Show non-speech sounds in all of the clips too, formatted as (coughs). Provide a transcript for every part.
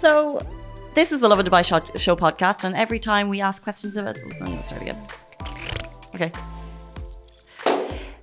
So, this is the Lovin Dubai show, podcast, and every time we ask questions about. I'm going to start again. Okay.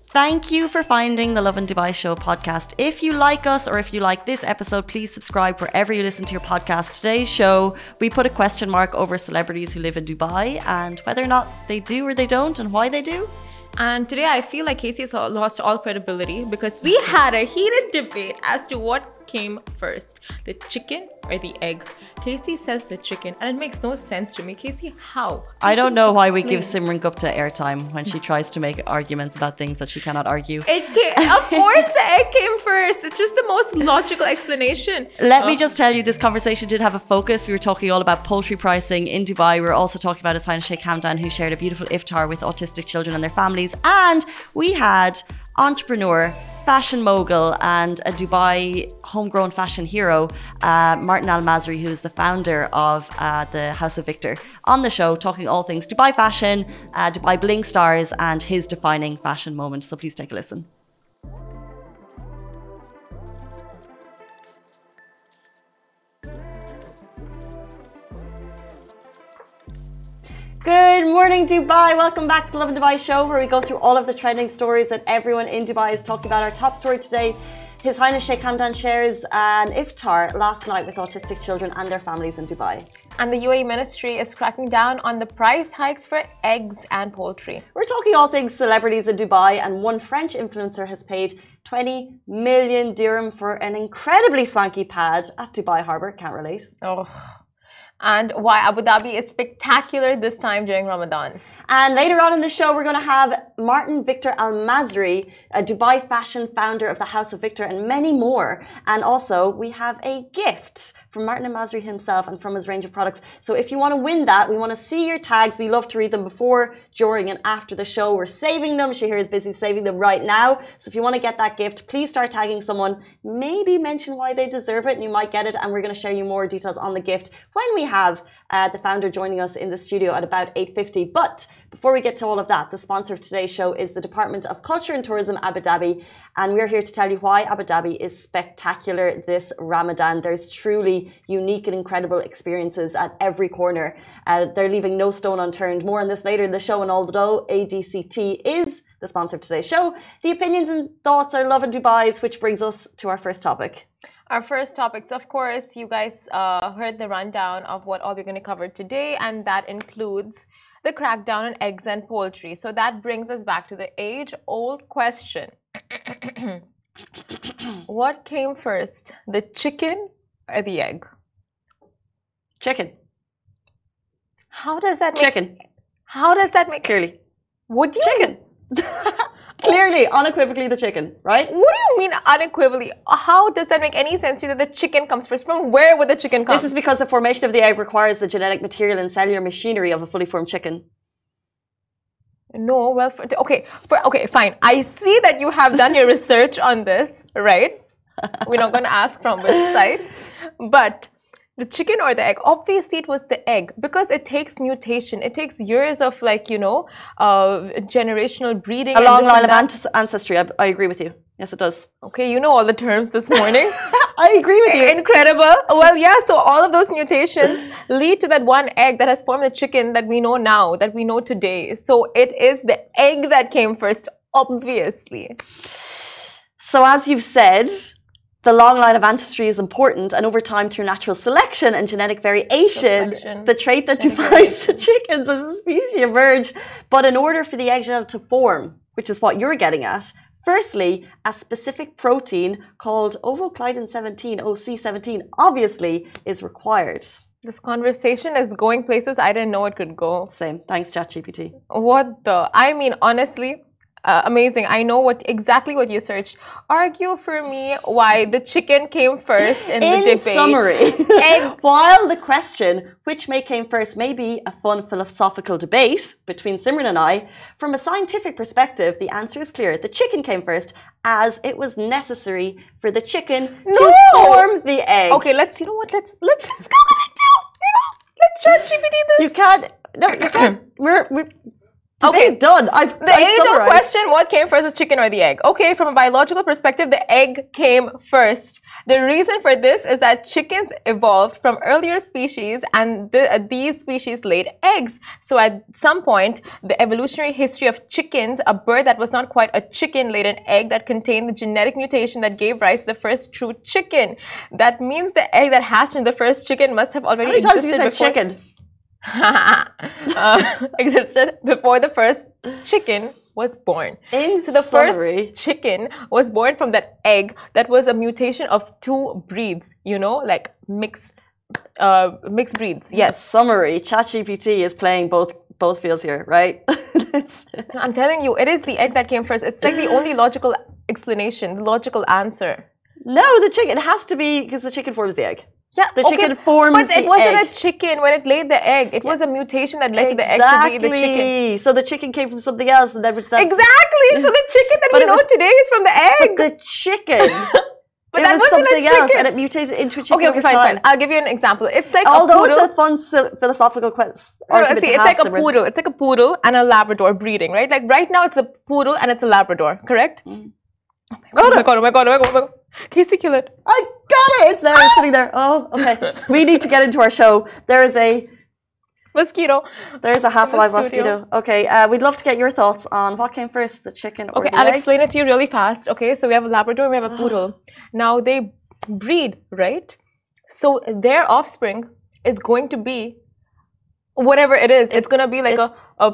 Thank you for finding the Lovin Dubai Show podcast. If you like us or if you like this episode, please subscribe wherever you listen to your podcast. Today's show, we put a question mark over celebrities who live in Dubai and whether or not they do or they don't and why they do. And today I feel like Casey has lost all credibility because we had a heated debate as to what came first the chicken or the egg. Casey says the chicken, and it makes no sense to me. Casey, how? I don't know why we give Simran Gupta airtime when she tries to make arguments about things that she cannot argue. It came, of course, the egg came first. It's just the most logical explanation. Let me oh. just tell you, this conversation did have a focus. We were talking all about poultry pricing in Dubai. We were also talking about His Highness Sheikh Hamdan, who shared a beautiful iftar with autistic children and their families. And we had entrepreneur fashion mogul and a Dubai homegrown fashion hero, uh, Martin Al Masri, who is the founder of uh, the House of Victor, on the show, talking all things Dubai fashion, uh, Dubai bling stars, and his defining fashion moment. So please take a listen. Good morning, Dubai. Welcome back to the Lovin Dubai show, where we go through all of the trending stories that everyone in Dubai is talking about. Our top story today His Highness Sheikh Hamdan shares an iftar last night with autistic children and their families in Dubai. And the UAE ministry is cracking down on the price hikes for eggs and poultry. We're talking all things celebrities in Dubai, and one French influencer has paid 20 million dirham for an incredibly swanky pad at Dubai Harbour. Can't relate. Oh and why Abu Dhabi is spectacular this time during Ramadan. And later on in the show, we're going to have Martin Victor Al Masri, a Dubai fashion founder of the House of Victor, and many more. And also, we have a gift from Martin Masri himself and from his range of products. So if you want to win that, we want to see your tags. We love to read them before, during, and after the show. We're saving them. Shahir is busy saving them right now. So if you want to get that gift, please start tagging someone. Maybe mention why they deserve it, and you might get it. And we're going to show you more details on the gift when we have uh, the founder joining us in the studio at about 8.50. But before we get to all of that, the sponsor of today's show is the Department of Culture and Tourism Abu Dhabi. And we're here to tell you why Abu Dhabi is spectacular this Ramadan. There's truly unique and incredible experiences at every corner. Uh, they're leaving no stone unturned. More on this later in the show. And although ADCT is the sponsor of today's show, the opinions and thoughts are Lovin Dubai's, which brings us to our first topic. Our first topics, of course, you guys uh, heard the rundown of what all we're going to cover today, and that includes the crackdown on eggs and poultry. So that brings us back to the age old question (coughs) What came first, the chicken or the egg? Chicken. How does that make, Chicken. How does that make Clearly. Would you Chicken. (laughs) Clearly, unequivocally, the chicken, right? What do you mean unequivocally? How does that make any sense to you that the chicken comes first? From where would the chicken come? This is because the formation of the egg requires the genetic material and cellular machinery of a fully formed chicken. No, well, for, okay, for, okay, fine. I see that you have done your research on this, right? (laughs) We're not going to ask from which side, but the chicken or the egg? Obviously it was the egg because it takes mutation. It takes years of like you know uh, generational breeding a long line of ancestry. I, I, agree with you. Yes it does. Okay you know all the terms this morning. (laughs) I agree with you. Incredible. Well yeah so all of those mutations (laughs) lead to that one egg that has formed the chicken that we know now that we know today. So it is the egg that came first obviously. So as you've said the long line of ancestry is important, and over time, through natural selection and genetic variation, Selection. the trait that defines the chickens as a species emerged. But in order for the eggshell to form, which is what you're getting at, firstly, a specific protein called ovocleidin 17, OC17, obviously is required. This conversation is going places I didn't know it could go. Same. Thanks, ChatGPT. What the? I mean, honestly, uh, amazing. I know what exactly what you searched. Argue for me why the chicken came first in, in the debate. summary, (laughs) (laughs) while the question which may came first may be a fun philosophical debate between Simran and I, from a scientific perspective, the answer is clear. The chicken came first as it was necessary for the chicken no! to form the egg. Okay, let's. You know what? Let's let's let's go with it too. You know, let's chat GPT this. You can't. No, you can't. (clears throat) we're, we're okay, done. I've the age old question: What came first, the chicken or the egg? Okay, from a biological perspective, the egg came first. The reason for this is that chickens evolved from earlier species and the, uh, these species laid eggs. So at some point, the evolutionary history of chickens, a bird that was not quite a chicken laid an egg that contained the genetic mutation that gave rise to the first true chicken. That means the egg that hatched in the first chicken must have already How many times existed have you said before. chicken? Uh, (laughs) existed before the first chicken was born. In So the summary, first chicken was born from that egg that was a mutation of two breeds, you know, like mixed uh mixed breeds. Yes. summary. ChatGPT is playing both both fields here, right? (laughs) (laughs) I'm telling you, it is the egg that came first. It's like the only logical explanation, the logical answer. no, the chicken. It has to be because the chicken forms the egg. Yeah, The okay, chicken forms But it wasn't egg. a chicken when it laid the egg. It was a mutation that led to the egg to be the chicken. Exactly. So the chicken came from something else, and then which that. Exactly. So the chicken that we know was- today is from the egg. But the chicken. (laughs) But it that was wasn't a something else, chicken. and it mutated into a chicken. Okay, okay, fine, time. fine. I'll give you an example. It's like Although a poodle. it's a fun philosophical quest. No, no, see, it's like a poodle. It's like a poodle and a Labrador breeding, right? Like right now, it's a poodle and it's a Labrador, correct? Mm. Oh my god! Oh my god! Oh my god! Oh my god! Casey, kill it. I got it. It's there. It's sitting there. Oh, okay. (laughs) we need to get into our show. There is a Mosquito. there is a half alive mosquito. Okay. Uh, we'd love to get your thoughts on what came first, the chicken or the. Okay, the I'll egg. explain it to you really fast. Okay, so we have a Labrador, we have a (gasps) poodle. Now they breed, right? So their offspring is going to be whatever it is. it's going to be like a a,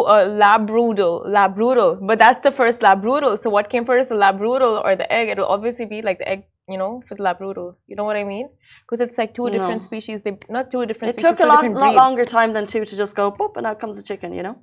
a labradoodle, labradoodle. But that's the first labradoodle. So what came first, the labradoodle or the egg? It'll obviously be like the egg, you know, for the labradoodle. You know what I mean? Because it's like two different species. They not two different. Species. It species, took a lot, lot longer time than two to just go boop, and out comes the chicken. You know.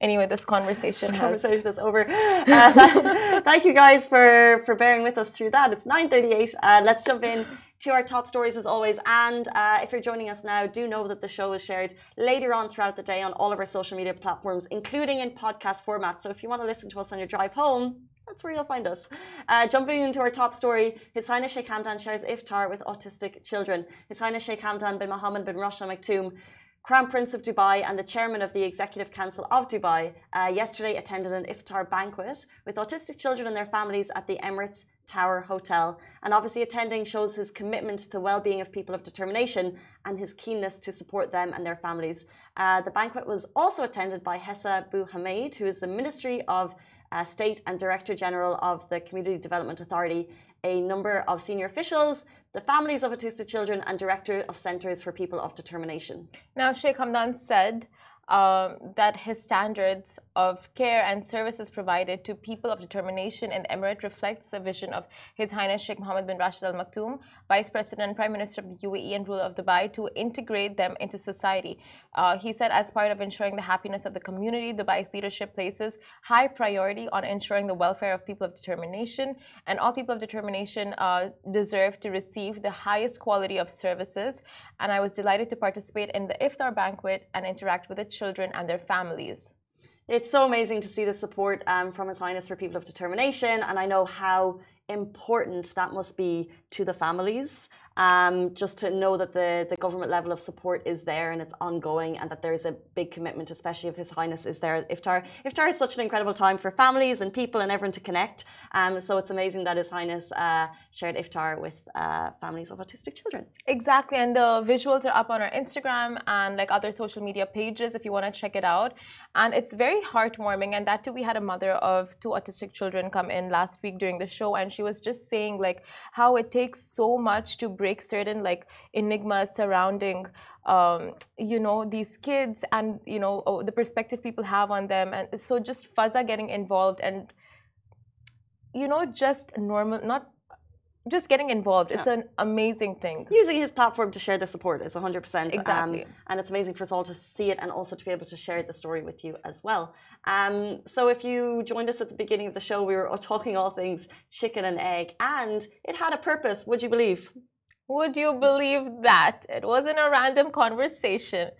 Anyway, this conversation has. conversation is over. Uh, (laughs) thank you guys for for bearing with us through that. It's nine thirty eight. Uh, let's jump in to our top stories as always. And uh, if you're joining us now, do know that the show is shared later on throughout the day on all of our social media platforms, including in podcast format. So if you want to listen to us on your drive home. That's where you'll find us. Uh, jumping into our top story, His Highness Sheikh Hamdan shares iftar with autistic children. His Highness Sheikh Hamdan bin Mohammed bin Rashid Al Maktoum Crown Prince of Dubai and the chairman of the Executive Council of Dubai uh, yesterday attended an iftar banquet with autistic children and their families at the Emirates Tower Hotel. And obviously, attending shows his commitment to the well being of people of determination and his keenness to support them and their families. Uh, the banquet was also attended by Hessa Buhumaid, who is the Ministry of uh, State and Director General of the Community Development Authority, a number of senior officials, the families of autistic children, and Director of Centres for People of Determination. Now, Sheikh Hamdan said um, that his standards of care and services provided to people of determination in the Emirate reflects the vision of His Highness Sheikh Mohammed bin Rashid Al Maktoum, Vice President and Prime Minister of the UAE and ruler of Dubai, to integrate them into society. Uh, he said, as part of ensuring the happiness of the community, Dubai's leadership places high priority on ensuring the welfare of people of determination, and all people of determination uh, deserve to receive the highest quality of services. And I was delighted to participate in the iftar banquet and interact with the children and their families. It's so amazing to see the support um, from His Highness for People of Determination, and I know how important that must be to the families. Um, just to know that the, the government level of support is there and it's ongoing, and that there's a big commitment, especially if His Highness is there. Iftar, Iftar is such an incredible time for families and people and everyone to connect. Um, so it's amazing that His Highness uh, shared Iftar with uh, families of autistic children. Exactly, and the visuals are up on our Instagram and like other social media pages if you want to check it out. And it's very heartwarming. And that too, we had a mother of two autistic children come in last week during the show, and she was just saying like how it takes so much to break certain like enigmas surrounding um, you know these kids and you know oh, the perspective people have on them. And so just Fazza getting involved and you know just normal not just getting involved. It's Yeah. an amazing thing. Using his platform to share the support is 100% Exactly. um, and it's amazing for us all to see it and also to be able to share the story with you as well. Um, so if you joined us at the beginning of the show we were talking all things chicken and egg and it had a purpose would you believe Would you believe that? It wasn't a random conversation.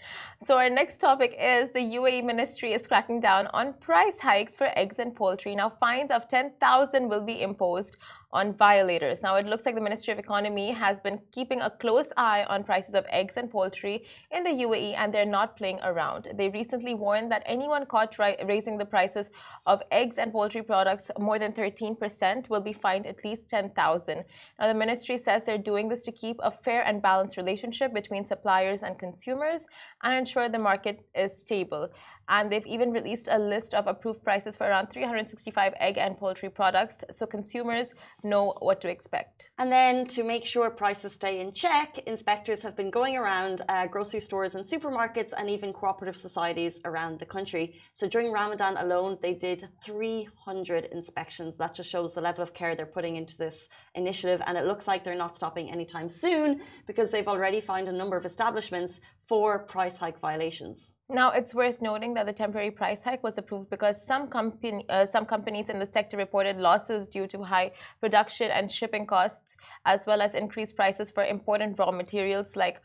So, our next topic is the UAE ministry is cracking down on price hikes for eggs and poultry. Now, fines of 10,000 will be imposed on violators. Now, it looks like the Ministry of Economy has been keeping a close eye on prices of eggs and poultry in the UAE, and they're not playing around. They recently warned that anyone caught raising the prices of eggs and poultry products more than 13% will be fined at least 10,000. Now, the ministry says they're doing this to keep a fair and balanced relationship between suppliers and consumers and ensure the market is stable and they've even released a list of approved prices for around 365 egg and poultry products so consumers know what to expect. And then to make sure prices stay in check, inspectors have been going around uh, grocery stores and supermarkets and even cooperative societies around the country. So during Ramadan alone, they did 300 inspections. That just shows the level of care they're putting into this initiative. And it looks like they're not stopping anytime soon because they've already found a number of establishments for price hike violations. Now, it's worth noting that the temporary price hike was approved because some, company, uh, some companies in the sector reported losses due to high production and shipping costs, as well as increased prices for important raw materials like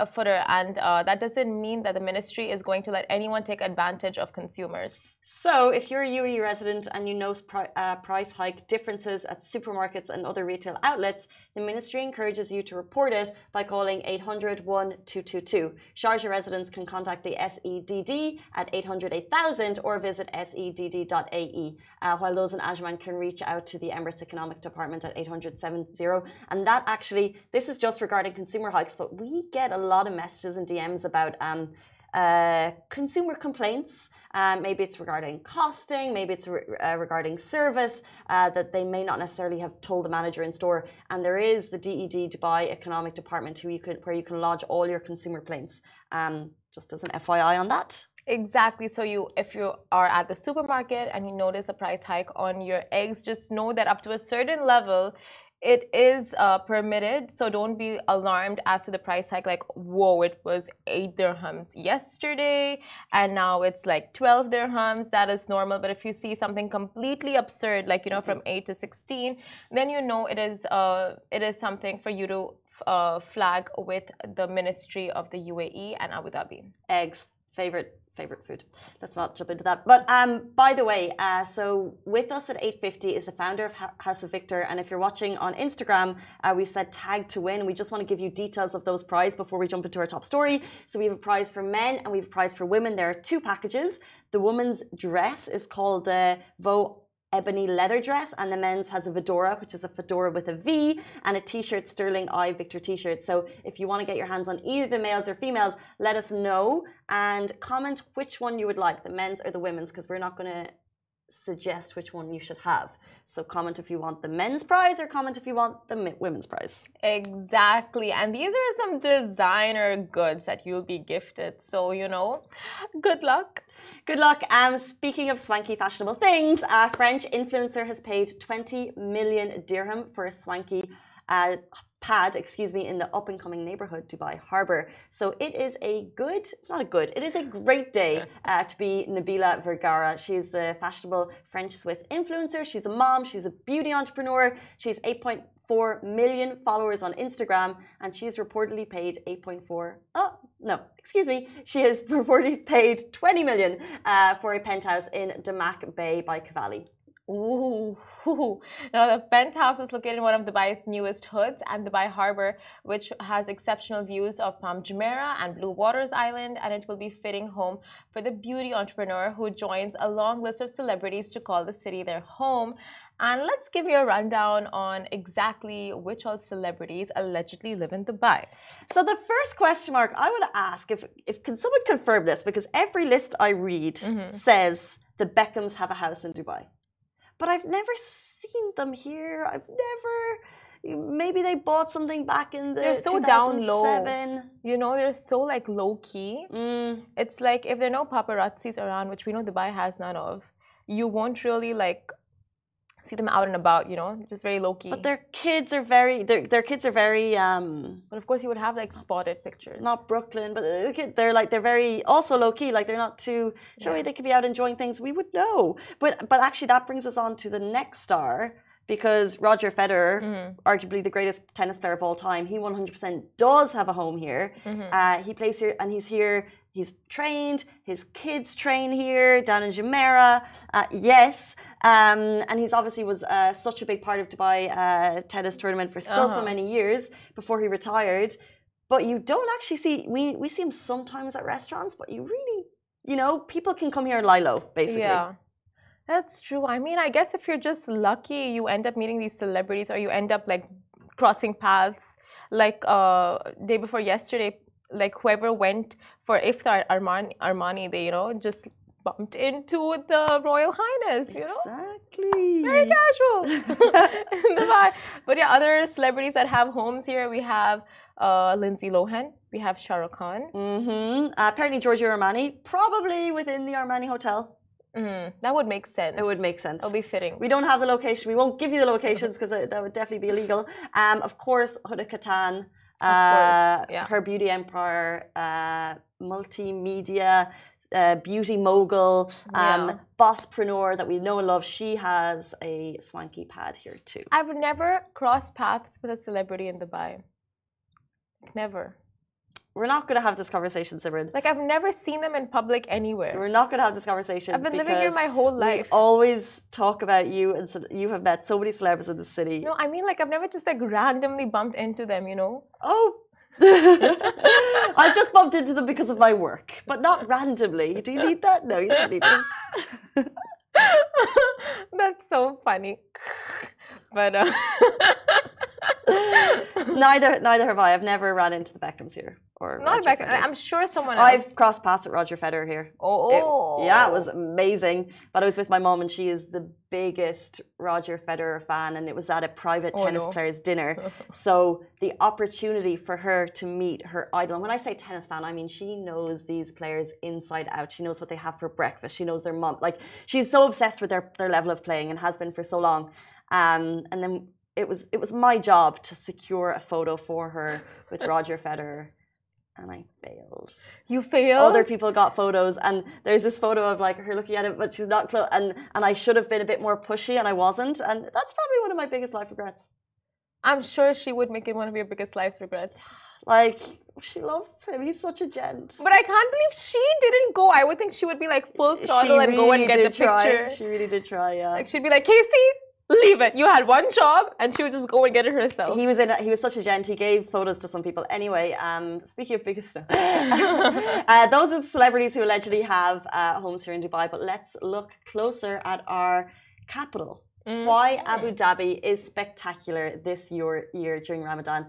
a footer, and uh, that doesn't mean that the ministry is going to let anyone take advantage of consumers. So, if you're a UAE resident and you know uh, price hike differences at supermarkets and other retail outlets, the ministry encourages you to report it by calling 800 1222. Sharjah residents can contact the SEDD at 800 8000 or visit sedd.ae, uh, while those in Ajman can reach out to the Emirates Economic Department at 800 70. And that actually, this is just regarding consumer hikes, but we get a lot of messages and DMs about um, uh, consumer complaints. Uh, maybe it's regarding costing, maybe it's re uh, regarding service uh, that they may not necessarily have told the manager in store. And there is the DED Dubai Economic Department who you can, where you can lodge all your consumer complaints. Um, just as an FYI on that. Exactly. So you, if you are at the supermarket and you notice a price hike on your eggs, just know that up to a certain level, it is uh, permitted, so don't be alarmed as to the price hike. Like, whoa, it was eight dirhams yesterday, and now it's like 12 dirhams. That is normal. But if you see something completely absurd, like you know, from eight to 16, then you know it is uh, it is something for you to uh, flag with the Ministry of the UAE and Abu Dhabi. Eggs, favorite favorite food. Let's not jump into that. But um, by the way, uh, so with us at 850 is the founder of House of Victor. And if you're watching on Instagram, uh, we said tag to win. We just want to give you details of those prizes before we jump into our top story. So we have a prize for men and we have a prize for women. There are two packages. The woman's dress is called the Vo ebony leather dress, and the men's has a fedora, which is a fedora with a V, and a t-shirt, Sterling I Victor t-shirt. So if you want to get your hands on either the males or females, let us know and comment which one you would like, the men's or the women's, because we're not going to suggest which one you should have. So comment if you want the men's prize or comment if you want the women's prize. Exactly. And these are some designer goods that you'll be gifted. So, you know, good luck. Good luck. Um, speaking of swanky fashionable things, a French influencer has paid 20 million dirham for a swanky uh, pad, excuse me, in the up and coming neighborhood, Dubai Harbour. So it is a good, it's not a good, it is a great day (laughs) uh, to be Nabilla Vergara. She's the fashionable French Swiss influencer. She's a mom, she's a beauty entrepreneur. She's 8.4 million followers on Instagram, and she's reportedly paid 8.4. Oh, no, excuse me. She has (laughs) reportedly paid 20 million uh, for a penthouse in Damac Bay by Cavalli. Ooh. (laughs) Now, the penthouse is located in one of Dubai's newest hoods and Dubai Harbour, which has exceptional views of Palm Jumeirah and Blue Waters Island, and it will be fitting home for the beauty entrepreneur who joins a long list of celebrities to call the city their home. And let's give you a rundown on exactly which all celebrities allegedly live in Dubai. So the first question mark I want to ask if if can someone confirm this because every list I read mm -hmm. says the Beckhams have a house in Dubai but I've never seen them here. I've never. Maybe they bought something back in the. They're so down low. You know, they're so like low key. Mm. It's like if there are no paparazzis around, which we know Dubai has none of, you won't really like see them out and about, you know, just very low key. But their kids are very, their, their kids are very. um But of course, you would have like spotted pictures. Not Brooklyn, but they're like they're very also low key. Like they're not too showy. Yeah. They could be out enjoying things. We would know. But but actually, that brings us on to the next star because Roger Federer, mm-hmm. arguably the greatest tennis player of all time, he 100% does have a home here. Mm-hmm. Uh, he plays here and he's here. He's trained. His kids train here down in Jumeirah. Uh, yes, Um, and he's obviously was uh, such a big part of Dubai uh, tennis tournament for so so Uh-huh. many years before he retired. But you don't actually see we we see him sometimes at restaurants, but you really you know people can come here and lie low basically. Yeah. That's true. I mean, I guess if you're just lucky, you end up meeting these celebrities or you end up like crossing paths. Like uh day before yesterday, like whoever went for iftar Armani Armani, they, you know, just bumped into the Royal Highness, you know? Exactly. Very casual. (laughs) (laughs) in the. But yeah, other celebrities that have homes here, we have uh Lindsay Lohan, we have Shah Rukh Khan. Mm-hmm. Uh, apparently, Giorgio Armani, probably within the Armani Hotel. Mm, that would make sense. It would make sense. Would be fitting. We don't have the location. We won't give you the locations because that would definitely be illegal. Um, of course, Huda Kattan, uh, yeah. her beauty empire, uh, multimedia, uh, beauty mogul, um, Yeah. bosspreneur that we know and love. She has a swanky pad here too. I've never crossed paths with a celebrity in Dubai. Never. We're not going to have this conversation, Simran. Like I've never seen them in public anywhere. We're not going to have this conversation. I've been living here my whole life. we always talk about you, and so you have met so many celebrities in the city. No, I mean like I've never just like randomly bumped into them, you know? Oh. (laughs) I've just bumped into them because of my work, but not randomly. Do you need that? No, you don't need it. (laughs) That's so funny. But uh (laughs) (laughs) neither, neither have I. I've never ran into the Beckhams here, or not Roger back Federer. I'm sure someone else. I've crossed paths with Roger Federer here. oh, It- yeah, it was amazing. But I was with my mom, and she is the biggest Roger Federer fan, and it was at a private Oh, tennis no. players' dinner. (laughs) so the opportunity for her to meet her idol, and when I say tennis fan, I mean she knows these players inside out. She knows what they have for breakfast. She knows their mom. Like she's so obsessed with their their level of playing, and has been for so long. Um, and then it was it was my job to secure a photo for her with (laughs) Roger Federer. And I failed you failed. other people got photos and there's this photo of like her looking at it but she's not close and and I should have been a bit more pushy and I wasn't and that's probably one of my biggest life regrets I'm sure she would make it one of your biggest life's regrets. like she loves him he's such a gent But I can't believe she didn't go. I would think she would be like full throttle and go and get the picture. try. she really did try yeah Like she'd be like, Casey, leave it. You had one job, and she would just go and get it herself. he was in he was such a gent he gave photos to some people anyway um speaking of biggest (laughs) uh, those are the celebrities who allegedly have uh, homes here in dubai but let's look closer at our capital Mm. why Abu Dhabi is spectacular this year, year during Ramadan.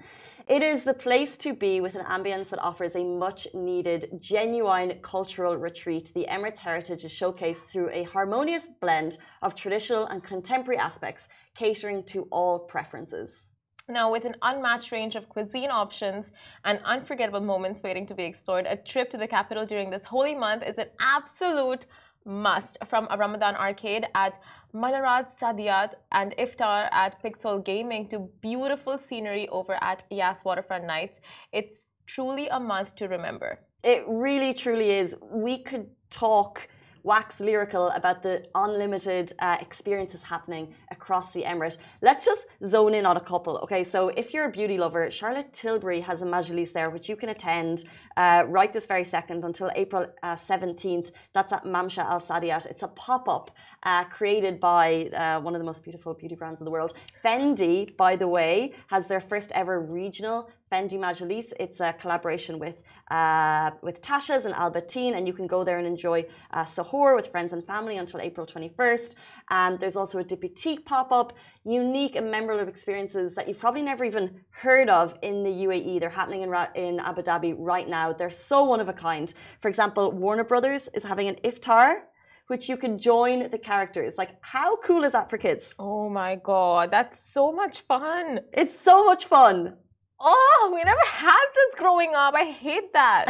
It is the place to be with an ambience that offers a much needed, genuine cultural retreat. The Emirates heritage is showcased through a harmonious blend of traditional and contemporary aspects, catering to all preferences. Now, with an unmatched range of cuisine options and unforgettable moments waiting to be explored, a trip to the capital during this holy month is an absolute must. From a Ramadan arcade at Manarat Saadiyat and iftar at Pixel Gaming to beautiful scenery over at Yas Waterfront Nights, it's truly a month to remember. It really, truly is. We could talk wax lyrical about the unlimited uh, experiences happening across the Emirate. Let's just zone in on a couple. Okay, so if you're a beauty lover, Charlotte Tilbury has a Majlis there, which you can attend uh, right this very second until April uh, 17th. That's at Mamsha Al Saadiyat. It's a pop up uh, created by uh, one of the most beautiful beauty brands in the world. Fendi, by the way, has their first ever regional Fendi Majlis. It's a collaboration with uh, with Tasha's and Albertine, and you can go there and enjoy uh, Sahur with friends and family until April 21st. And there's also a Diptyque pop up, unique and memorable experiences that you've probably never even heard of in the UAE. They're happening in, in Abu Dhabi right now. They're so one of a kind. For example, Warner Brothers is having an iftar. Which you can join the characters. Like, how cool is that for kids? Oh my god, that's so much fun. It's so much fun. Oh, we never had this growing up. I hate that.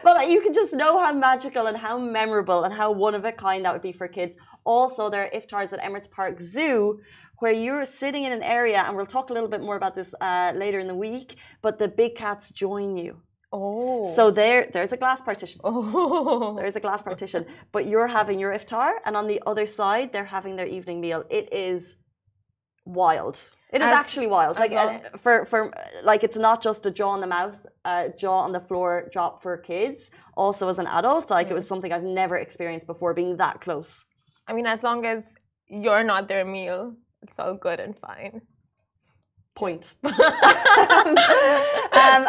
(laughs) but like, you can just know how magical and how memorable and how one of a kind that would be for kids. Also, there are iftars at Emirates Park Zoo where you're sitting in an area, and we'll talk a little bit more about this uh, later in the week. But the big cats join you, Oh. so there, there's a glass partition. Oh. (laughs) There's a glass partition, but you're having your iftar, and on the other side, they're having their evening meal. It is wild. It is As- actually wild. Like long- uh, for for like it's not just a jaw on the mouth, uh, jaw on the floor drop for kids. Also, as an adult, like it was something I've never experienced before, being that close. I mean, as long as you're not their meal, it's all good and fine. Point. (laughs) um,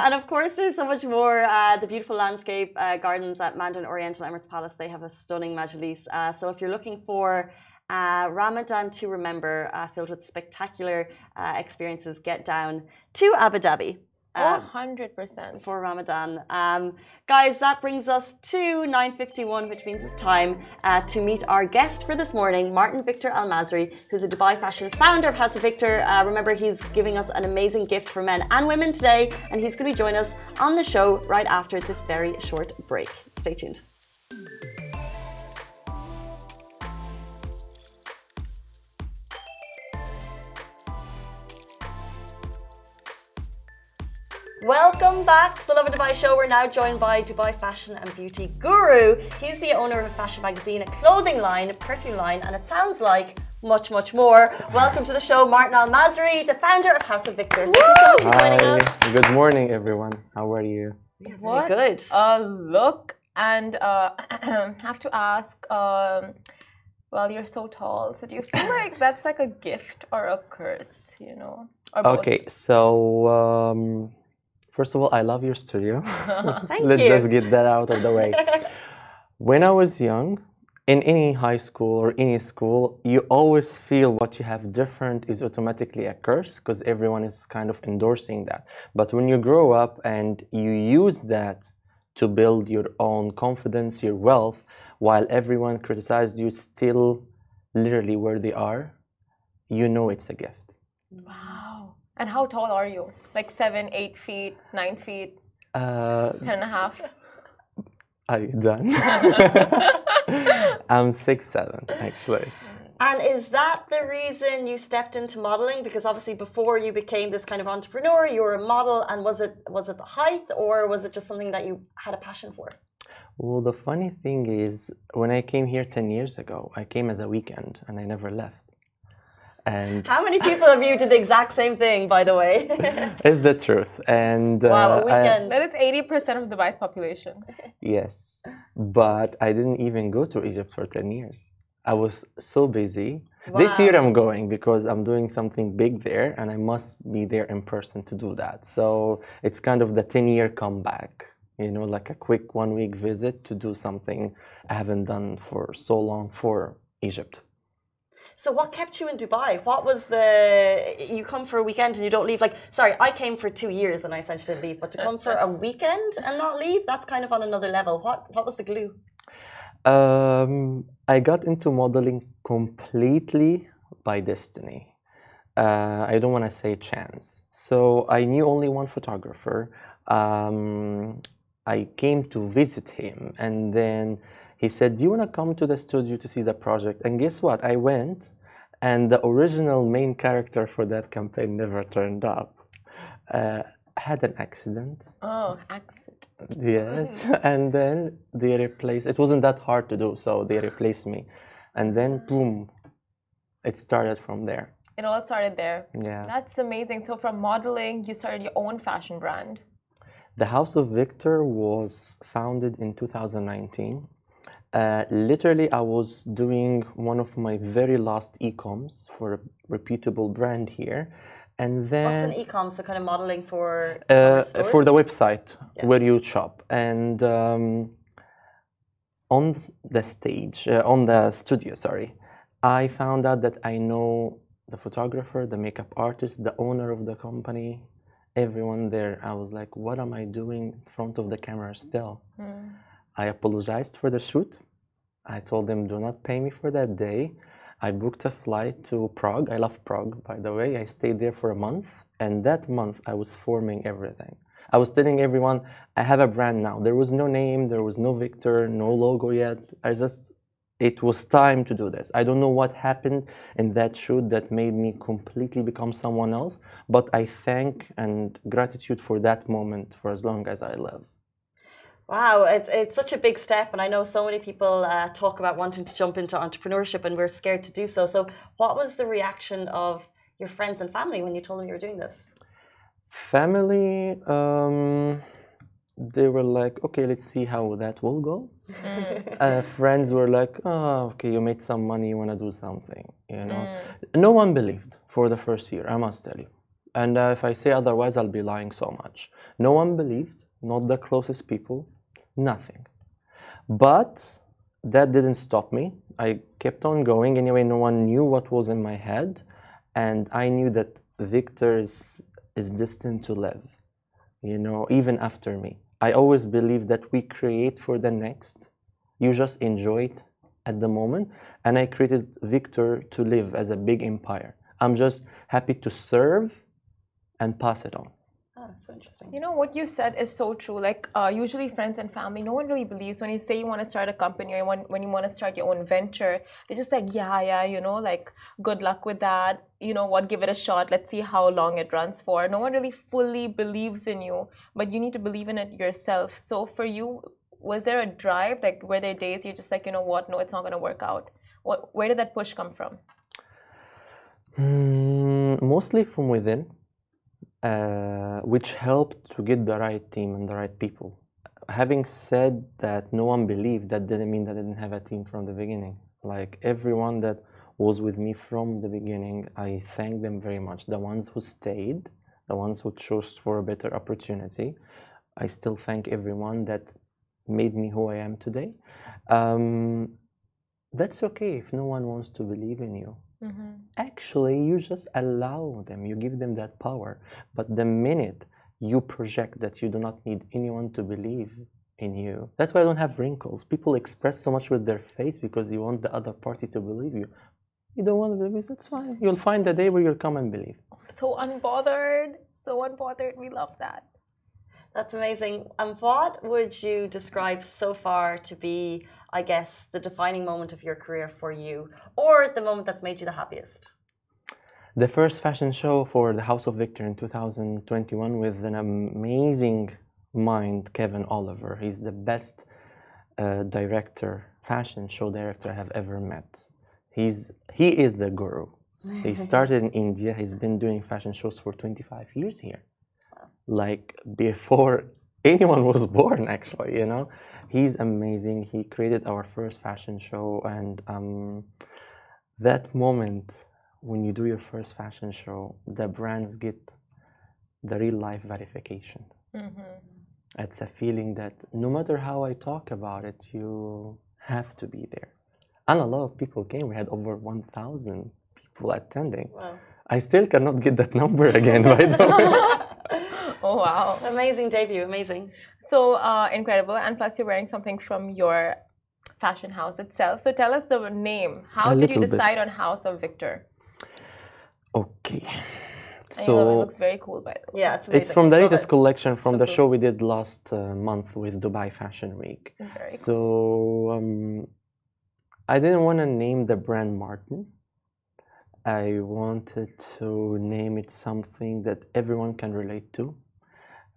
and of course, there's so much more. Uh, the beautiful landscape uh, gardens at Mandarin Oriental Emirates Palace, they have a stunning majlis. Uh, so if you're looking for uh, Ramadan to remember, uh, filled with spectacular uh, experiences, get down to Abu Dhabi. Uh, 100% for Ramadan. Um, guys, that brings us to 9.51, which means it's time uh, to meet our guest for this morning, Martin Victor Al Masri, who's a Dubai fashion founder of House of Victor. Uh, remember, he's giving us an amazing gift for men and women today, and he's going to be join us on the show right after this very short break. Stay tuned. Welcome back to the Love Lovin Dubai show. We're now joined by Dubai fashion and beauty guru. He's the owner of a fashion magazine, a clothing line, a perfume line, and it sounds like much, much more. Welcome to the show, Martin Al Masri, the founder of House of Victor. Thank you so much for joining Hi. us. Good morning, everyone. How are you? What Very good. a look. And uh, (clears throat) have to ask, um, well, you're so tall. So do you feel like (laughs) that's like a gift or a curse, you know? Or both? Okay, so um, first of all, I love your studio. (laughs) (laughs) Thank you. Let's you. just get that out of the way. (laughs) when I was young, in any high school or any school, you always feel what you have different is automatically a curse because everyone is kind of endorsing that. But when you grow up and you use that to build your own confidence, your wealth, while everyone criticized you still literally where they are, you know it's a gift. Wow. And how tall are you? Like seven, eight feet, nine feet, Uh, ten and a half? (laughs) are you done? (laughs) I'm six seven actually. And is that the reason you stepped into modeling? Because obviously, before you became this kind of entrepreneur, you were a model. And was it was it the height, or was it just something that you had a passion for? Well, the funny thing is, when I came here 10 years ago, I came as a weekend and I never left. And How many people of you did the exact same thing, by the way? (laughs) it's the truth. And uh, wow, a I- weekend. That is 80% of the Dubai's population. (laughs) yes, but I didn't even go to Egypt for 10 years. I was so busy. This year I'm going because I'm doing something big there and I must be there in person to do that. So it's kind of the 10 year comeback, you know, like a quick one week visit to do something I haven't done for so long for Egypt. So what kept you in Dubai? What was the you come for a weekend and you don't leave? Like, sorry, I came for two years and I essentially didn't leave, but to come for a (laughs) weekend and not leave, that's kind of on another level. What what was the glue? Um, I got into modeling completely by destiny. Uh, I don't want to say chance. So I knew only one photographer. Um, I came to visit him, and then he said, "Do you want to come to the studio to see the project?" And guess what? I went, and the original main character for that campaign never turned up. Uh, had an accident. Oh, accident. Yes, (laughs) and then they replaced. It wasn't that hard to do, so they replaced me, and then boom, it started from there. It all started there. Yeah, That's amazing. So from modeling, you started your own fashion brand. the House of Victor was founded in 2019. Uh, literally, I was doing one of my very last e-coms for a reputable brand here, and then What's an ecom? So kind of modeling for uh, for the website Yeah. where you shop. And um, on the stage uh, on the studio sorry i found out that i know the photographer the makeup artist the owner of the company everyone there. I was like what am i doing in front of the camera still i apologized for the shoot i told them do not pay me for that day I booked a flight to Prague. I love Prague, by the way. I stayed there for a month, and that month I was forming everything. I was telling everyone, I have a brand now. There was no name, there was no Victor, no logo yet. I just, it was time to do this. I don't know what happened in that shoot that made me completely become someone else, but I thank and gratitude for that moment for as long as I live. Wow, it's, it's such a big step. And I know so many people uh, talk about wanting to jump into entrepreneurship and we're scared to do so. So, what was the reaction of your friends and family when you told them you were doing this? Family, um, they were like, okay, let's see how that will go. (laughs) Uh, friends were like, oh, okay, you made some money, you want to do something, you know. No one believed for the first year, I must tell you. And uh, if I say otherwise, I'll be lying so much. No one believed, not the closest people, nothing. But that didn't stop me. I kept on going anyway. No one knew what was in my head, and I knew that Victor is, is destined to live. You know, even after me, I always believe that we create for the next. You just enjoy it at the moment, and I created Victor to live as a big empire. I'm just happy to serve and pass it on. So interesting. You know what you said is so true. Like uh, usually friends and family, no one really believes when you say you want to start a company or you want, when you want to start your own venture. They're just like, yeah, yeah, you know, like good luck with that. You know what? Give it a shot. Let's see how long it runs for. No one really fully believes in you, but you need to believe in it yourself. So for you, was there a drive? Like were there days you're just like, you know what? No, it's not going to work out. What? Where did that push come from? Mm, mostly from within, uh, which helped to get the right team and the right people. Having said that, no one believed, that didn't mean that I didn't have a team from the beginning. Like everyone that was with me from the beginning, I thank them very much. The ones who stayed, the ones who chose for a better opportunity, I still thank everyone that made me who I am today. Um, that's okay if no one wants to believe in you Mm-hmm. actually you just allow them you give them that power but the minute you project that you do not need anyone to believe in you that's why i don't have wrinkles people express so much with their face because you want the other party to believe you you don't want to believe that's fine you'll find the day where you'll come and believe So unbothered. So unbothered. We love that. That's amazing. And what would you describe so far to be, I guess, the defining moment of your career for you, or the moment that's made you the happiest? the first fashion show for the House of Victor in 2021 with an amazing mind, Kevin Oliver. He's the best uh, director, fashion show director I have ever met. He's he is the guru. He (laughs) started in India. He's been doing fashion shows for 25 years here, like before (laughs) anyone was born. Actually, you know, he's amazing. He created our first fashion show, and um, that moment when you do your first fashion show, the brands get the real life verification. It's a feeling that no matter how I talk about it, you have to be there. And a lot of people came. We had over 1,000 people attending. Wow. I still cannot get that number again, by the way. (laughs) Oh wow. Amazing debut, amazing. So uh, incredible, and plus you're wearing something from your fashion house itself. So tell us the name. How A did you little bit. decide on House of Victor? Okay. I know it So looks very cool, by the way. Yeah, it's amazing. it's from the latest it. collection from So the cool. show we did last uh, month with Dubai Fashion Week. Very. So um, I didn't want to name the brand Martin. I wanted to name it something that everyone can relate to.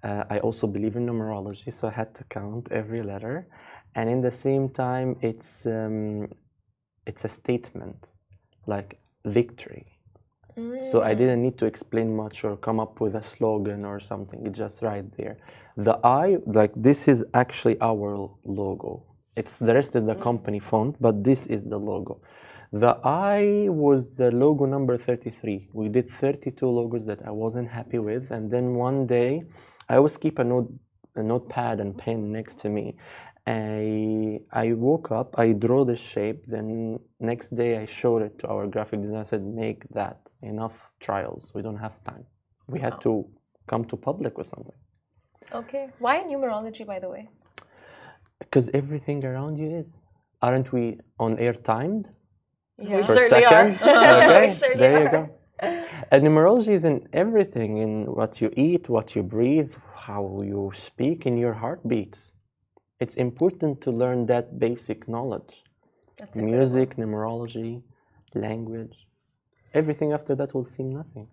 Uh, I also believe in numerology, so I had to count every letter. And in the same time, it's um, it's a statement, like victory. So I didn't need to explain much or come up with a slogan or something. It's just right there. The I, like this is actually our logo. It's the rest is the company font, but this is the logo. The I was the logo number 33. We did 32 logos that I wasn't happy with, and then one day, I always keep a note, a notepad and pen next to me. I I woke up, I draw the shape, then next day I showed it to our graphic designer. I said, make that enough trials. We don't have time. We had to come to public with something. Okay. Why numerology, by the way? Because everything around you is. Aren't we on air timed? Yeah. We per certainly second? (laughs) are. Okay, we certainly there you are. go. (laughs) And numerology is in everything in what you eat, what you breathe, how you speak, in your heartbeats. It's important to learn that basic knowledge. That's. Music, numerology, language. Everything after that will seem nothing.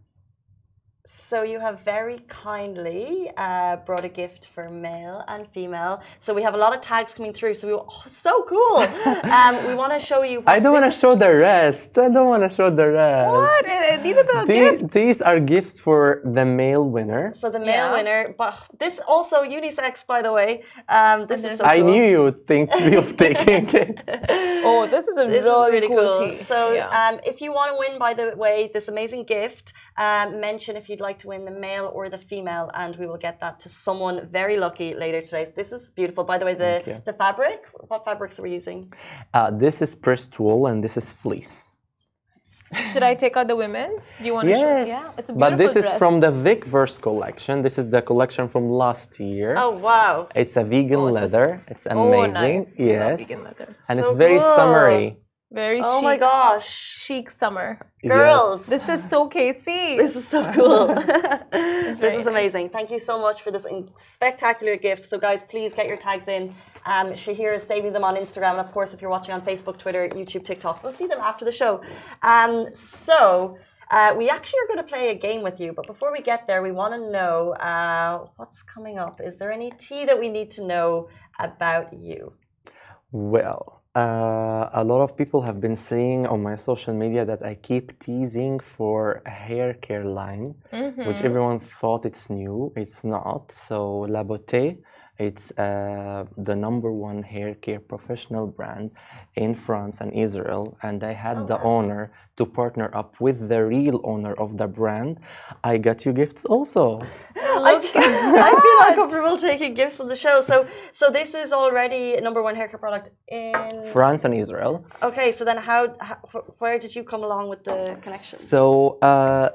So you have very kindly uh, brought a gift for male and female. So we have a lot of tags coming through. So we oh, so cool. (laughs) um, we want to show you. I don't want to show the rest. I don't want to show the rest. What? Uh, These are the These, gifts. these are gifts for the male winner. So the male Yeah. winner, but this also unisex, by the way. Um, this is so I cool. knew you'd think of (laughs) taking it. (laughs) Oh, this is a This really, is really cool, cool. tea. So, yeah. um, if you want to win, by the way, this amazing gift, um, mention if you'd like to win the male or the female, and we will get that to someone very lucky later today. This is beautiful. By the way, the, the fabric, what fabrics are we using? Uh, this is pressed wool and this is fleece. Should I take out the women's? Do you want to show? Yes, Yeah, it's a beautiful but this dress. is from the Vic Verse collection. This is the collection from last year. Oh, wow. It's a vegan Oh, it's leather. s- it's oh, amazing. nice. I love Yes, vegan leather. and So it's very cool. summery. Very Oh chic. my gosh. Chic summer. Girls. This is so Casey. This is so cool. (laughs) this very is nice. amazing. Thank you so much for this spectacular gift. So, guys, please get your tags in. Um, Shahir is saving them on Instagram. And of course, if you're watching on Facebook, Twitter, YouTube, TikTok, we'll see them after the show. Um, so, uh, we actually are going to play a game with you. But before we get there, we want to know uh, what's coming up. Is there any tea that we need to know about you? Well, uh, a lot of people have been saying on my social media that I keep teasing for a hair care line, which everyone thought it's new. It's not. So La Beauté, it's uh, the number one hair care professional brand in France and Israel, and I had the honor to partner up with the real owner of the brand. I got you gifts also. (laughs) I feel, I feel uncomfortable taking gifts on the show. So, so this is already number one haircare product in. France and Israel. Okay, so then how, how where did you come along with the connection? So uh,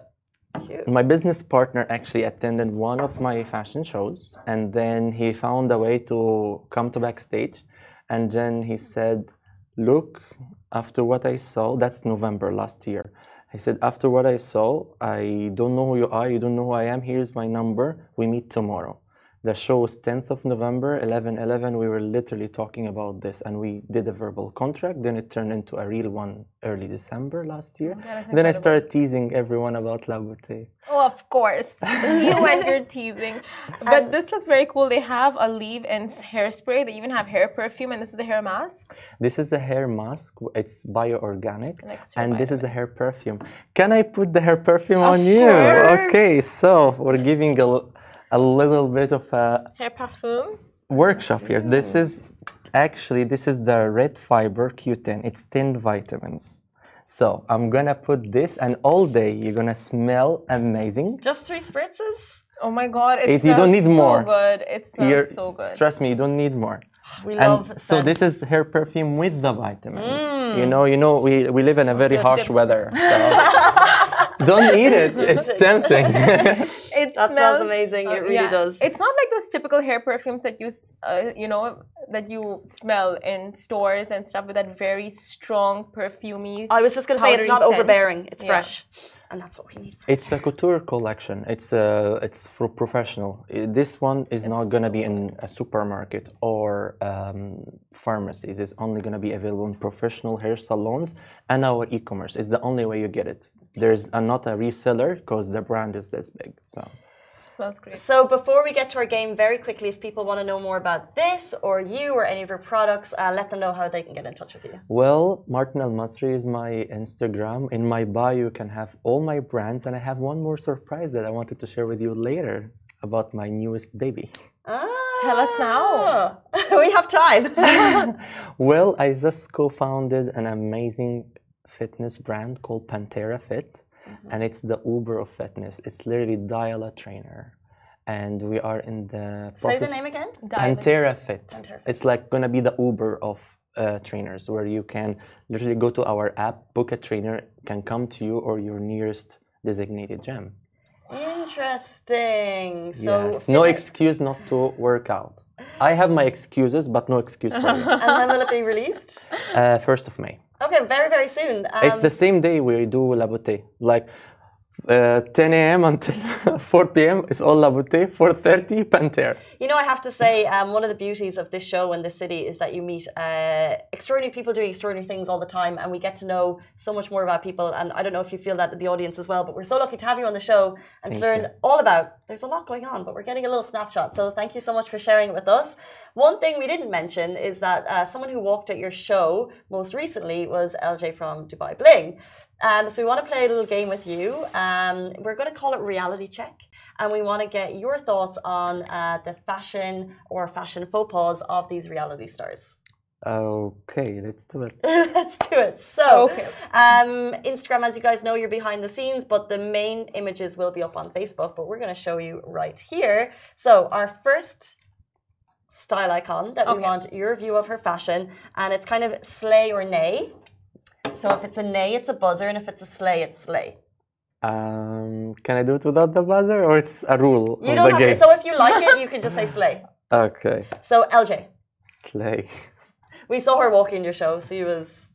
Cute. my business partner actually attended one of my fashion shows, and then he found a way to come to backstage, and then he said, "Look, after what I saw, that's November last year." He said, "After what I saw, I don't know who you are. You don't know who I am. Here's my number. We meet tomorrow." The show was 10th of November, 11 11. We were literally talking about this and we did a verbal contract. Then it turned into a real one early December last year. Oh, is then I started teasing everyone about La Beauté. Oh, of course. (laughs) you and your teasing. But this looks very cool. They have a leave-in hairspray. They even have hair perfume, and this is a hair mask. This is a hair mask. It's bio-organic, An and this is a hair perfume. Can I put the hair perfume on you? Okay, so we're giving a, a little bit of a Hair parfum. workshop here. This mm. is actually this is the red fiber Q10. It's 10 vitamins. So I'm gonna put this, and all day you're gonna smell amazing. Just three spritzes? Oh my god, it It- you don't need so more. good. It smells You're- so good. Trust me, you don't need more. We And love so this is hair perfume with the vitamins. Mm. You know, you know, we, we live in a very harsh weather. So (laughs) don't eat it. (laughs) It's tempting. (laughs) It That smells amazing. It uh, really does. It's not like those typical hair perfumes that you, uh, you know, that you smell in stores and stuff with that very strong perfumey. I was just going to say it's not scent. overbearing. It's Yeah. fresh. And that's what we need. it's a couture collection. It's uh, it's for professional. This one is not gonna be in a supermarket or um, pharmacies. It's only gonna be available in professional hair salons and our e-commerce. It's the only way you get it. There's a, not a reseller because the brand is this big. So. smells great. So before we get to our game, very quickly, if people want to know more about this or you or any of your products, uh, let them know how they can get in touch with you. Well, Martin Al Masri is my Instagram. In my bio, you can have all my brands, and I have one more surprise that I wanted to share with you later about my newest baby. Ah, Tell us now. (laughs) We have time. (laughs) (laughs) Well, I just co-founded an amazing fitness brand called Pantera Fit, and it's the Uber of fitness. It's literally dial a trainer, and we are in the Say the name again. Pantera Fit. Pantera Fit. It's like gonna be the Uber of uh, trainers, where you can literally go to our app, book a trainer, can come to you or your nearest designated gym. Interesting. So yes, no excuse not to work out. I have my excuses, but no excuse for you. (laughs) And when will it be released? Uh, First of May. Okay, very very soon. Um, it's the same day we do La Beauté. Like Uh, 10 a.m. until (laughs) 4 p.m. is all La Beauté. 4:30 Panther. You know, I have to say, um, one of the beauties of this show and this city is that you meet uh, extraordinary people doing extraordinary things all the time, and we get to know so much more about people. And I don't know if you feel that in the audience as well, but we're so lucky to have you on the show and Thank to learn you. all about. There's a lot going on, but we're getting a little snapshot. So thank you so much for sharing it with us. One thing we didn't mention is that uh, someone who walked at your show most recently was LJ from Dubai Bling. Um, so we want to play a little game with you. Um, we're going to call it reality check, and we want to get your thoughts on uh, the fashion or fashion faux pas of these reality stars. Okay, let's do it. (laughs) Let's do it. So, Okay. um, Instagram, as you guys know, you're behind the scenes, but the main images will be up on Facebook. But we're going to show you right here. So, our first style icon that we want your view of her fashion, and it's kind of slay or nay. So, if it's a nay, it's a buzzer, and if it's a slay, it's slay. Um, can I do it without the buzzer, or it's a rule You of don't the have game? to. So, if you like it, you can just say (laughs) slay. okay, So, LJ, slay. we saw her walking your show. So, you was.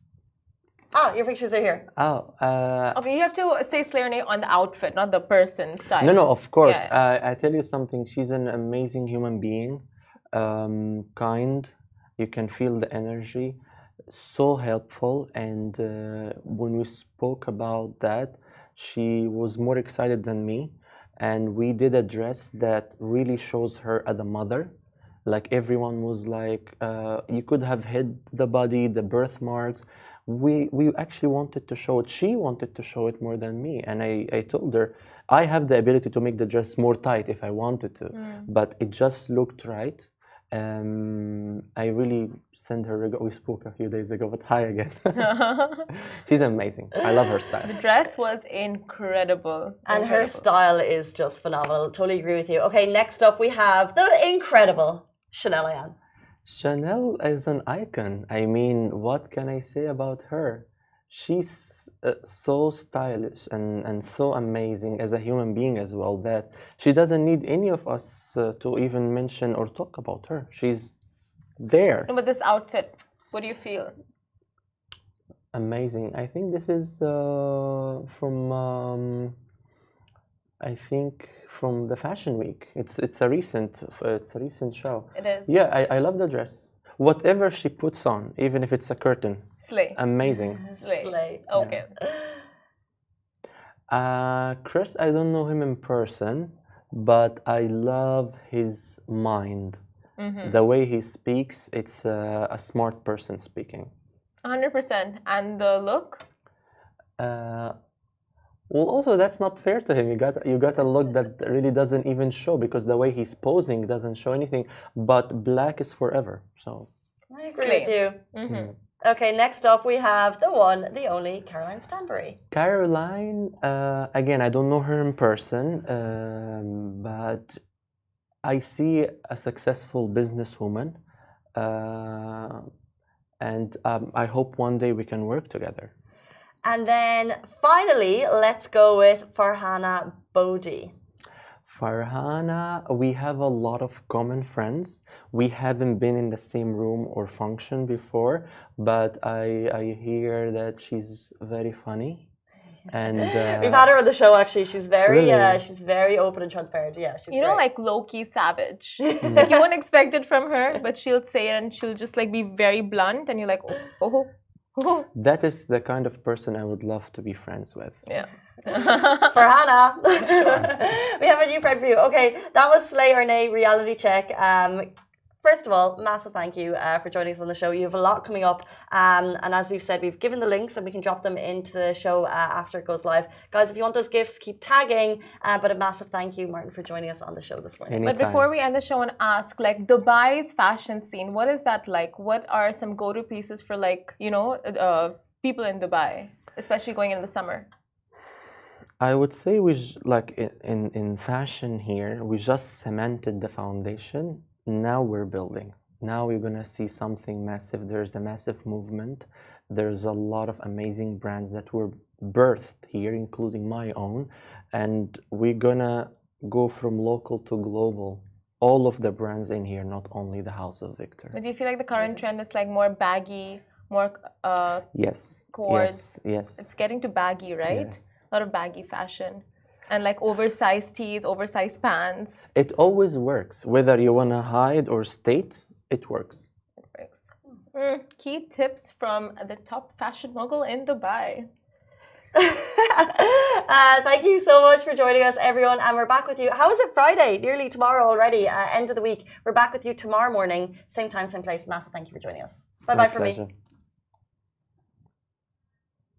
Ah, your pictures are here. Oh, uh, Okay, you have to say Slayer name on the outfit, not the person style. No, no, of course. Yeah. Uh, I tell you something. She's an amazing human being, um, kind. You can feel the energy, so helpful. And uh, when we spoke about that, she was more excited than me. And we did a dress that really shows her as a mother. Like everyone was like, uh, you could have hid the body, the birthmarks. We we actually wanted to show it. She wanted to show it more than me, and I I told her I have the ability to make the dress more tight if I wanted to, but it just looked right. Um, I really sent her. reg- We spoke a few days ago, but hi again. (laughs) (laughs) She's amazing. I love her style. The dress was incredible. And her style is just phenomenal. Totally agree with you. Okay, next up we have the incredible Chanel Ayan. Chanel is an icon. I mean, what can I say about her? She's uh, so stylish and, and so amazing as a human being as well that she doesn't need any of us uh, to even mention or talk about her. She's there. No, but this outfit, what do you feel? Amazing. I think this is uh, from, um, I think from the Fashion Week. It's it's a recent it's a recent show. It is Yeah, I, I love the dress. Whatever she puts on, even if it's a curtain, slay. amazing. (laughs) Slay. Slay. Okay. Uh, Kris, I don't know him in person, but I love his mind. Mm-hmm. The way he speaks, it's uh, a smart person speaking. 100%. And the look? Uh, well, also that's not fair to him. You got you got a look that really doesn't even show because the way he's posing doesn't show anything. But black is forever. So I agree Slay. with you. Mm-hmm. Okay, next up we have the one, the only Caroline Stanbury. Caroline, uh, again, I don't know her in person, um, but I see a successful businesswoman, uh, and um, I hope one day we can work together. And then finally, let's go with Farhana Bodi. Farhana, we have a lot of common friends. We haven't been in the same room or function before, but I, I hear that she's very funny. (laughs) And uh, We've had her on the show actually. She's very uh, she's very open and transparent. Yeah, she's You know, great. like low key savage. (laughs) like you won't expect it from her, but she'll say it and she'll just like be very blunt, and you're like, oh, oh, oh. (laughs) that is the kind of person I would love to be friends with. yeah. (laughs) Farhana. (laughs) we have a new friend for you. Okay, that was Slay or Nay reality check. Um, first of all, massive thank you uh, for joining us on the show. You have a lot coming up, um, and as we've said, we've given the links and we can drop them into the show uh, after it goes live. Guys, if you want those gifts, keep tagging. Uh, but a massive thank you, Martin, for joining us on the show this morning. But before we end the show, and ask, like, Dubai's fashion scene, what is that like? What are some go-to pieces for, like, you know, uh, people in Dubai, especially going into the summer? I would say we j- like i- in in fashion here we just cemented the foundation. Now we're building. Now we're gonna see something massive. There's a massive movement. There's a lot of amazing brands that were birthed here, including my own, and we're gonna go from local to global. All of the brands in here, not only the House of Victor. But do you feel like the current trend is like more baggy, more uh, Yes. Cords. Yes. Yes. it's getting to baggy, right? Yes. a lot of baggy fashion, and like oversized tees, oversized pants. It always works. Whether you want to hide or state, it works. It works. Mm, key tips from the top fashion mogul in Dubai. (laughs) uh, thank you so much for joining us, everyone. And we're back with you. How is it Friday? Nearly tomorrow already, uh, end of the week. We're back with you tomorrow morning, same time, same place. Massive thank you for joining us. Bye My bye from me. pleasure.